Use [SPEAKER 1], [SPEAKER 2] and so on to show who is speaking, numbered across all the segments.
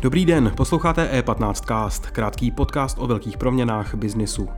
[SPEAKER 1] Dobrý den, posloucháte E15cast, krátký podcast o velkých proměnách biznisu.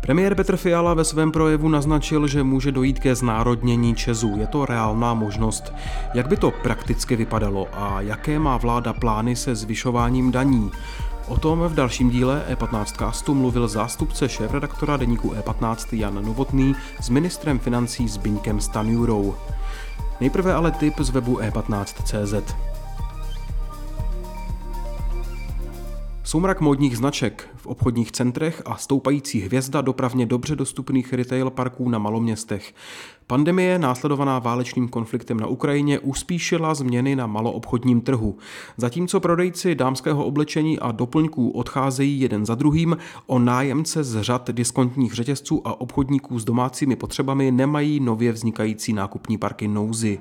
[SPEAKER 1] Premiér Petr Fiala ve svém projevu naznačil, že může dojít ke znárodnění Česu. Je to reálná možnost. Jak by to prakticky vypadalo a jaké má vláda plány se zvyšováním daní? O tom v dalším díle E15 castu mluvil zástupce šéf-redaktora deníku E15 Jan Novotný s ministrem financí Zbyňkem Stanjurou. Nejprve ale tip z webu e15.cz. Soumrak módních značek v obchodních centrech a stoupající hvězda dopravně dobře dostupných retail parků na maloměstech. Pandemie, následovaná válečným konfliktem na Ukrajině, uspíšila změny na maloobchodním trhu. Zatímco prodejci dámského oblečení a doplňků odcházejí jeden za druhým, o nájemce z řad diskontních řetězců a obchodníků s domácími potřebami nemají nově vznikající nákupní parky nouzy.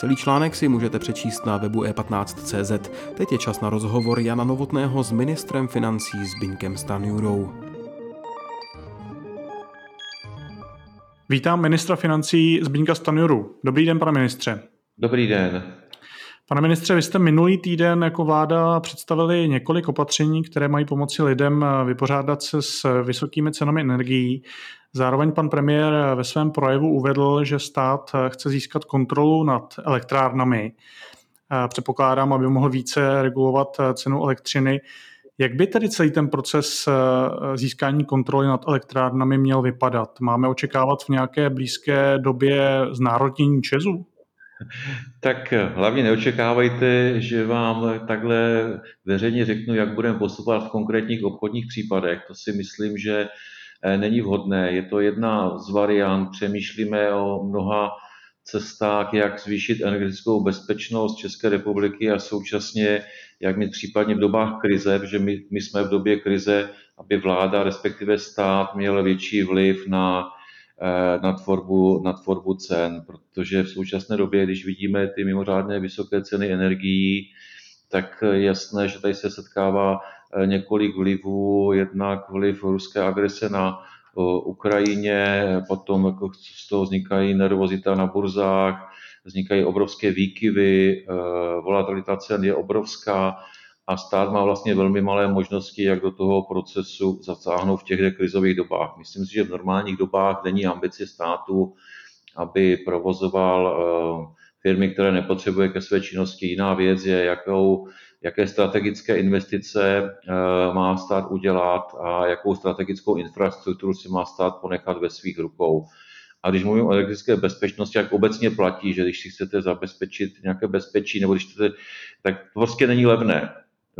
[SPEAKER 1] Celý článek si můžete přečíst na webu e15.cz. Teď je čas na rozhovor Jana Novotného s ministrem financí Zbyňkem Stanjurou.
[SPEAKER 2] Vítám ministra financí Zbyňka Stanjuru. Dobrý den, pane ministře.
[SPEAKER 3] Dobrý den.
[SPEAKER 2] Pane ministře, vy jste minulý týden jako vláda představili několik opatření, které mají pomoci lidem vypořádat se s vysokými cenami energií. Zároveň pan premiér ve svém projevu uvedl, že stát chce získat kontrolu nad elektrárnami. Předpokládám, aby mohl více regulovat cenu elektřiny. Jak by tedy celý ten proces získání kontroly nad elektrárnami měl vypadat? Máme očekávat v nějaké blízké době znárodnění Česu?
[SPEAKER 3] Tak hlavně neočekávejte, že vám takhle veřejně řeknu, jak budeme postupovat v konkrétních obchodních případech. To si myslím, že eh, není vhodné. Je to jedna z variant. Přemýšlíme o mnoha cestách, jak zvýšit energetickou bezpečnost České republiky a současně, jak mít případně v dobách krize, protože my, my jsme v době krize, aby vláda, respektive stát, měl větší vliv na na tvorbu, na tvorbu cen, protože v současné době, když vidíme ty mimořádné vysoké ceny energií, tak jasné, že tady se setkává eh, několik vlivů, jednak vliv ruské agrese na Ukrajině, potom jako z toho vznikají nervozita na burzách, vznikají obrovské výkyvy, eh, volatilita cen je obrovská, a stát má vlastně velmi malé možnosti, jak do toho procesu zasáhnout v těchto krizových dobách. Myslím si, že v normálních dobách není ambice státu, aby provozoval eh, firmy, které nepotřebuje ke své činnosti. Jiná věc je, jakou, jaké strategické investice eh, má stát udělat a jakou strategickou infrastrukturu si má stát ponechat ve svých rukou. A když mluvím o energetické bezpečnosti, jak obecně platí, že když si chcete zabezpečit nějaké bezpečí, nebo když chcete, tak to prostě není levné.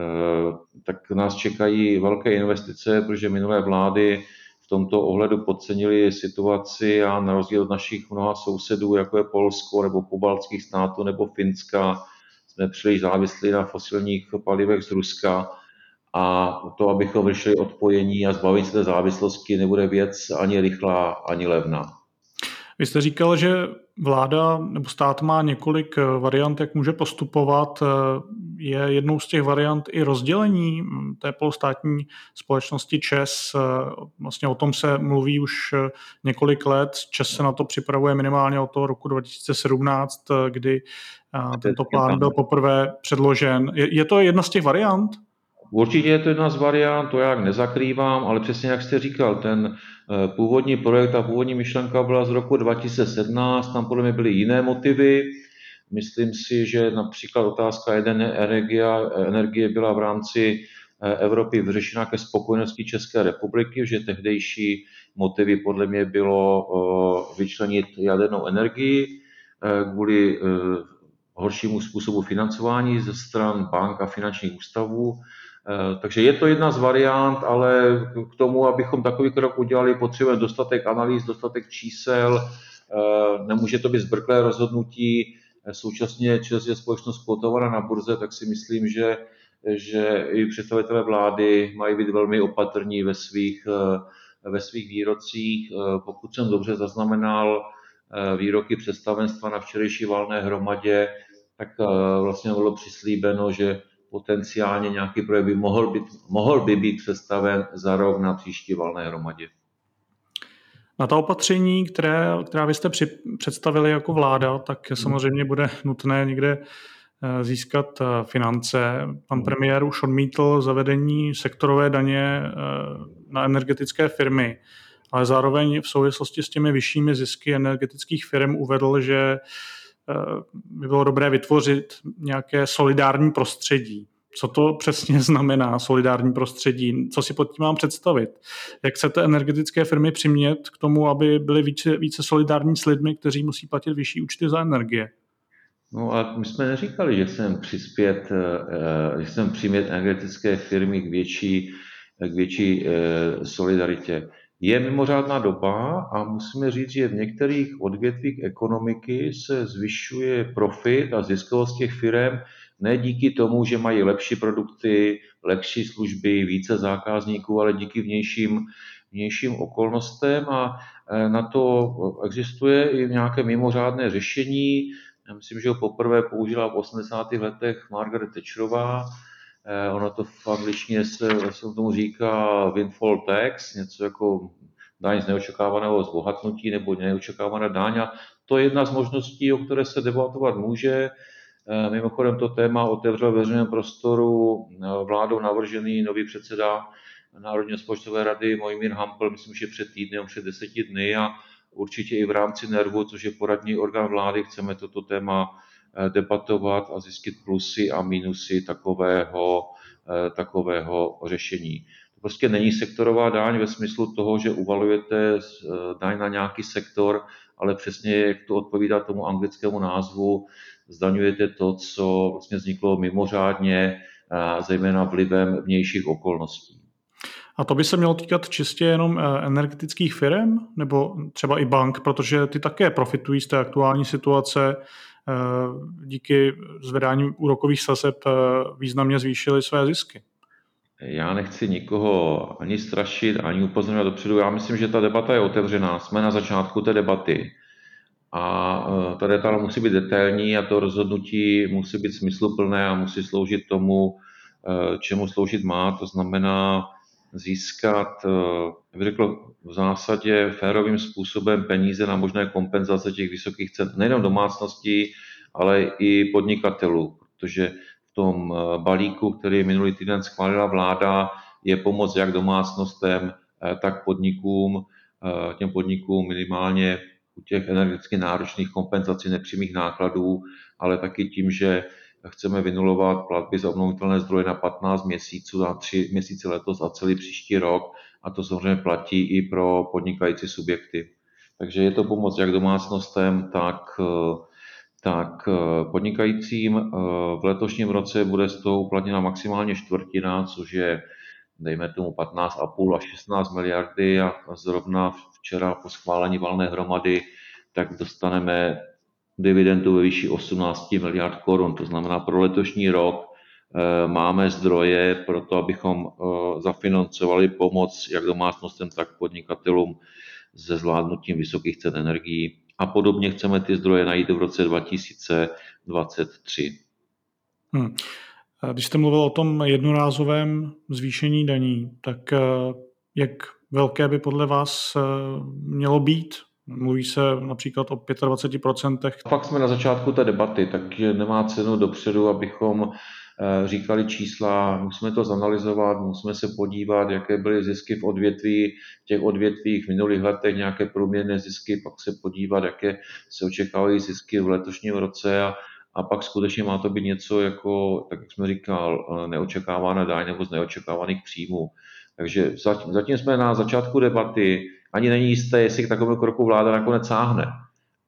[SPEAKER 3] Eh, tak nás čekají velké investice, protože minulé vlády v tomto ohledu podcenili situaci a na rozdíl od našich mnoha sousedů, jako je Polsko nebo pobaltských států nebo Finska, jsme příliš závislí na fosilních palivech z Ruska a to, abychom vyšli odpojení a zbavit se té závislosti, nebude věc ani rychlá, ani levná.
[SPEAKER 2] Vy jste říkal, že vláda nebo stát má několik eh, variant, jak může postupovat. Eh, je jednou z těch variant i rozdělení hm, té polostátní společnosti ČES. Eh, vlastně o tom se mluví už několik let. ČES se na to připravuje minimálně od toho roku 2017, kdy tento plán byl poprvé předložen. Je to jedna z těch variant?
[SPEAKER 3] Určitě je to jedna z variant, to já nezakrývám, ale přesně jak jste říkal, ten eh, původní projekt a původní myšlenka byla z roku 2017, tam podle mě byly jiné motivy. Myslím si, že například otázka jedné energie, energie byla v rámci eh, Evropy vyřešena ke spokojenosti České republiky, že tehdejší motivy podle mě bylo eh, vyčlenit jadernou energii kvůli horšímu způsobu financování ze stran bank a finančních ústavů. Eh, takže je to jedna z variant, ale k tomu, abychom takový krok udělali, potřebujeme dostatek analýz, dostatek čísel, eh, nemůže to být zbrklé rozhodnutí. Eh, současně ČES je společnost kotovaná na burze, tak si myslím, že, že i představitelé vlády mají být velmi opatrní ve svých, ve svých výrocích. Pokud jsem dobře zaznamenal výroky představenstva na včerejší valné hromadě, tak vlastně bylo přislíbeno, že potenciálně nějaký projekt by mohl, být, mohl by být představen za rok na příští valné hromadě.
[SPEAKER 2] Na ta opatření, které, která vy jste při, představili jako vláda, tak samozřejmě bude nutné někde eh, získat eh, finance. Pan hmm. premiér už odmítl zavedení sektorové daně eh, na energetické firmy, ale zároveň v souvislosti s těmi vyššími zisky energetických firm uvedl, že by bylo dobré vytvořit nějaké solidární prostředí. Co to přesně znamená solidární prostředí? Co si pod tím mám představit? Jak chcete energetické firmy přimět k tomu, aby byly více, více solidární s lidmi, kteří musí platit vyšší účty za energie?
[SPEAKER 3] No a my jsme neříkali, že chceme přispět, eh, že chceme přimět energetické firmy k větší, k větší eh, solidaritě. Je mimořádná doba a musíme říct, že v některých odvětvích ekonomiky se zvyšuje profit a ziskovost těch firm ne díky tomu, že mají lepší produkty, lepší služby, více zákazníků, ale díky vnějším, vnějším okolnostem a e, na to existuje i nějaké mimořádné řešení. Já myslím, že ho poprvé použila v 80. letech Margaret Thatcherová. E, ono to v angličtině se, se tomu říká windfall tax, něco jako daň z neočekávaného zbohatnutí nebo neočekávaná daň. A to je jedna z možností, o které se debatovat může. Eh, mimochodem to téma otevřel veřejném prostoru eh, vládou navržený nový předseda Národní rozpočtové rady Mojmír Hampel, myslím, že před týdnem, před deseti dny a určitě i v rámci NERVu, což je poradní orgán vlády, chceme toto téma eh, debatovat a zjistit plusy a minusy takového, takového řešení. To prostě není sektorová daň ve smyslu toho, že uvalujete daň na nějaký sektor, ale přesně jak to odpovídá tomu anglickému názvu, zdaňujete to, co vlastně vzniklo mimořádně, zejména vlivem vnějších okolností.
[SPEAKER 2] A to by se mělo týkat čistě jenom energetických firm nebo třeba i bank, protože ty také profitují z té aktuální situace. E, díky zvedání úrokových sazeb e, významně zvýšily své zisky.
[SPEAKER 3] Já nechci nikoho ani strašit, ani upozorňovat dopředu. Já myslím, že ta debata je otevřená. Jsme na začátku té debaty a e, ta data musí být detailní a to rozhodnutí musí být smysluplné a musí sloužit tomu, čemu sloužit má, to znamená získat, e, bych řekl, v zásadě férovým způsobem peníze na možné kompenzace těch vysokých cen, nejenom domácností, ale i podnikatelů, protože v tom balíku, který minulý týden schválila vláda, je pomoc jak domácnostem, tak podnikům, těm podnikům minimálně u těch energeticky náročných kompenzací nepřímých nákladů, ale taky tím, že chceme vynulovat platby za obnovitelné zdroje na 15 měsíců, na 3 měsíce letos a celý příští rok. A to samozřejmě platí i pro podnikající subjekty. Takže je to pomoc jak domácnostem, tak, tak podnikajícím. V letošním roce bude z toho uplatněna maximálně čtvrtina, což je dejme tomu 15,5 až 16 miliardy a zrovna včera po schválení valné hromady, tak dostaneme dividendu ve výši 18 miliard korun. To znamená, pro letošní rok eh, máme zdroje pro to, abychom eh, zafinancovali pomoc jak domácnostem, tak podnikatelům se zvládnutím vysokých cen energií. A podobně chceme ty zdroje najít v roce 2023. Hmm.
[SPEAKER 2] Když jste mluvil o tom jednorázovém zvýšení daní, tak eh, jak velké by podle vás mělo být? Mluví se například o 25%.
[SPEAKER 3] Pak jsme na začátku té debaty, takže nemá cenu dopředu, abychom eh, říkali čísla, musíme to zanalizovat, musíme se podívat, jaké byly zisky v odvětví, v těch odvětvích v minulých letech, nějaké průměrné zisky, pak se podívat, jaké se očekávají zisky v letošním roce a a pak skutečně má to být něco jako, tak jak jsme říkal, neočekávaná daň nebo z neočekávaných příjmů. Takže zatím jsme na začátku debaty, ani není jisté, jestli k takovému kroku vláda nakonec sáhne.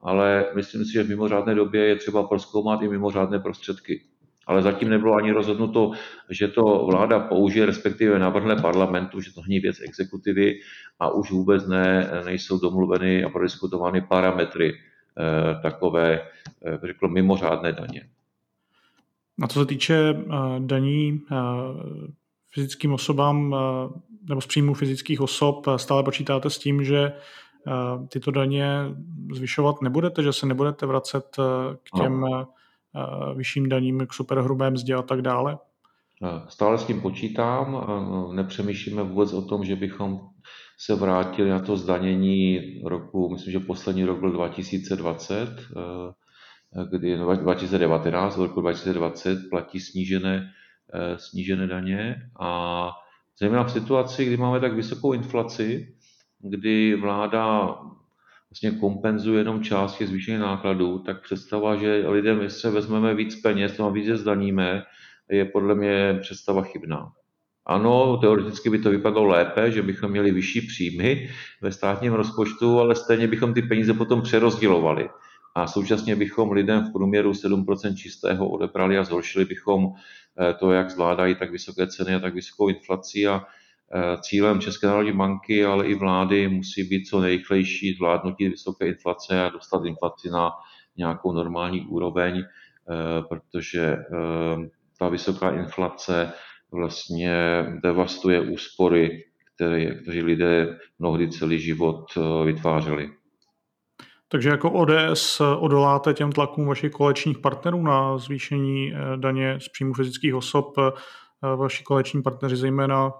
[SPEAKER 3] Ale myslím si, že v mimořádné době je třeba proskoumat i mimořádné prostředky. Ale zatím nebylo ani rozhodnuto, že to vláda použije, respektive navrhne parlamentu, že to není věc exekutivy a už vůbec ne, nejsou domluveny a prodiskutovány parametry Eh, takové, eh, řekl, mimořádné daně.
[SPEAKER 2] A co se týče eh, daní fyzickým osobám nebo z příjmu fyzických osob, stále počítáte s tím, že tyto daně zvyšovat nebudete, že se nebudete vracet k těm no. vyšším daním, k superhrubé mzdě a tak dále?
[SPEAKER 3] Stále s tím počítám, nepřemýšlíme vůbec o tom, že bychom se vrátili na to zdanění roku, myslím, že poslední rok byl 2020, kdy 2019, v roku 2020 platí snížené, snížené daně a zejména v situaci, kdy máme tak vysokou inflaci, kdy vláda vlastně kompenzuje jenom část zvýšených nákladů, tak představa, že lidem, jestli se vezmeme víc peněz, to a víc je zdaníme, je podle mě představa chybná. Ano, teoreticky by to vypadalo lépe, že bychom měli vyšší příjmy ve státním rozpočtu, ale stejně bychom ty peníze potom přerozdělovali. A současně bychom lidem v průměru 7% čistého odebrali a zhoršili bychom eh, to, jak zvládají tak vysoké ceny a tak vysokou inflaci. A eh, cílem České národní banky, ale i vlády musí být co nejrychlejší zvládnutí vysoké inflace a dostat inflaci na nějakou normální úroveň, eh, protože ta vysoká inflace vlastně devastuje úspory, které, kteří lidé mnohdy celý život eh, vytvářeli.
[SPEAKER 2] Takže jako ODS odoláte těm tlakům vašich kolečních partnerů na zvýšení eh, daně z příjmu fyzických osob. Eh, vaši koleční partneři, zejména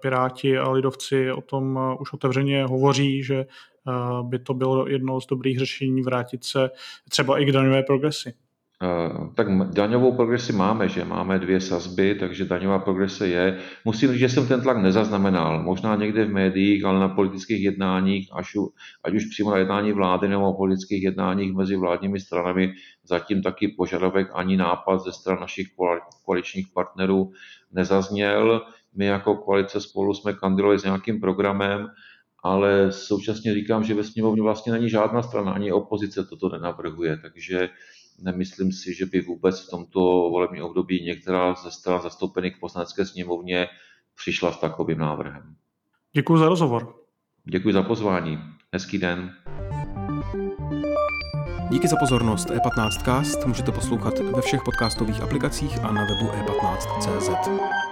[SPEAKER 2] Piráti a Lidovci, o tom už otevřeně hovoří, že by to bylo jedno z dobrých řešení vrátit se třeba i k daňové progresi.
[SPEAKER 3] Eh, tak daňovou progresi máme, že máme dvě sazby, takže daňová progrese je. Musím říct, že jsem ten tlak nezaznamenal. Možná někde v médiích, ale na politických jednáních, až u, ať už přímo na jednání vlády nebo politických jednáních mezi vládními stranami, zatím taky požadavek ani nápad ze stran našich koaličních partnerů nezazněl. My jako koalice spolu jsme kandidovali s nějakým programem, ale současně říkám, že ve sněmovně vlastně není žádná strana, ani opozice toto nenavrhuje, takže Nemyslím si, že by vůbec v tomto volebním období některá ze stran zastoupených v poslanecké sněmovně přišla s takovým návrhem.
[SPEAKER 2] Děkuji za rozhovor.
[SPEAKER 3] Děkuji za pozvání. Hezký den.
[SPEAKER 1] Díky za pozornost. E15cast můžete poslouchat ve všech podcastových aplikacích a na webu e15.cz.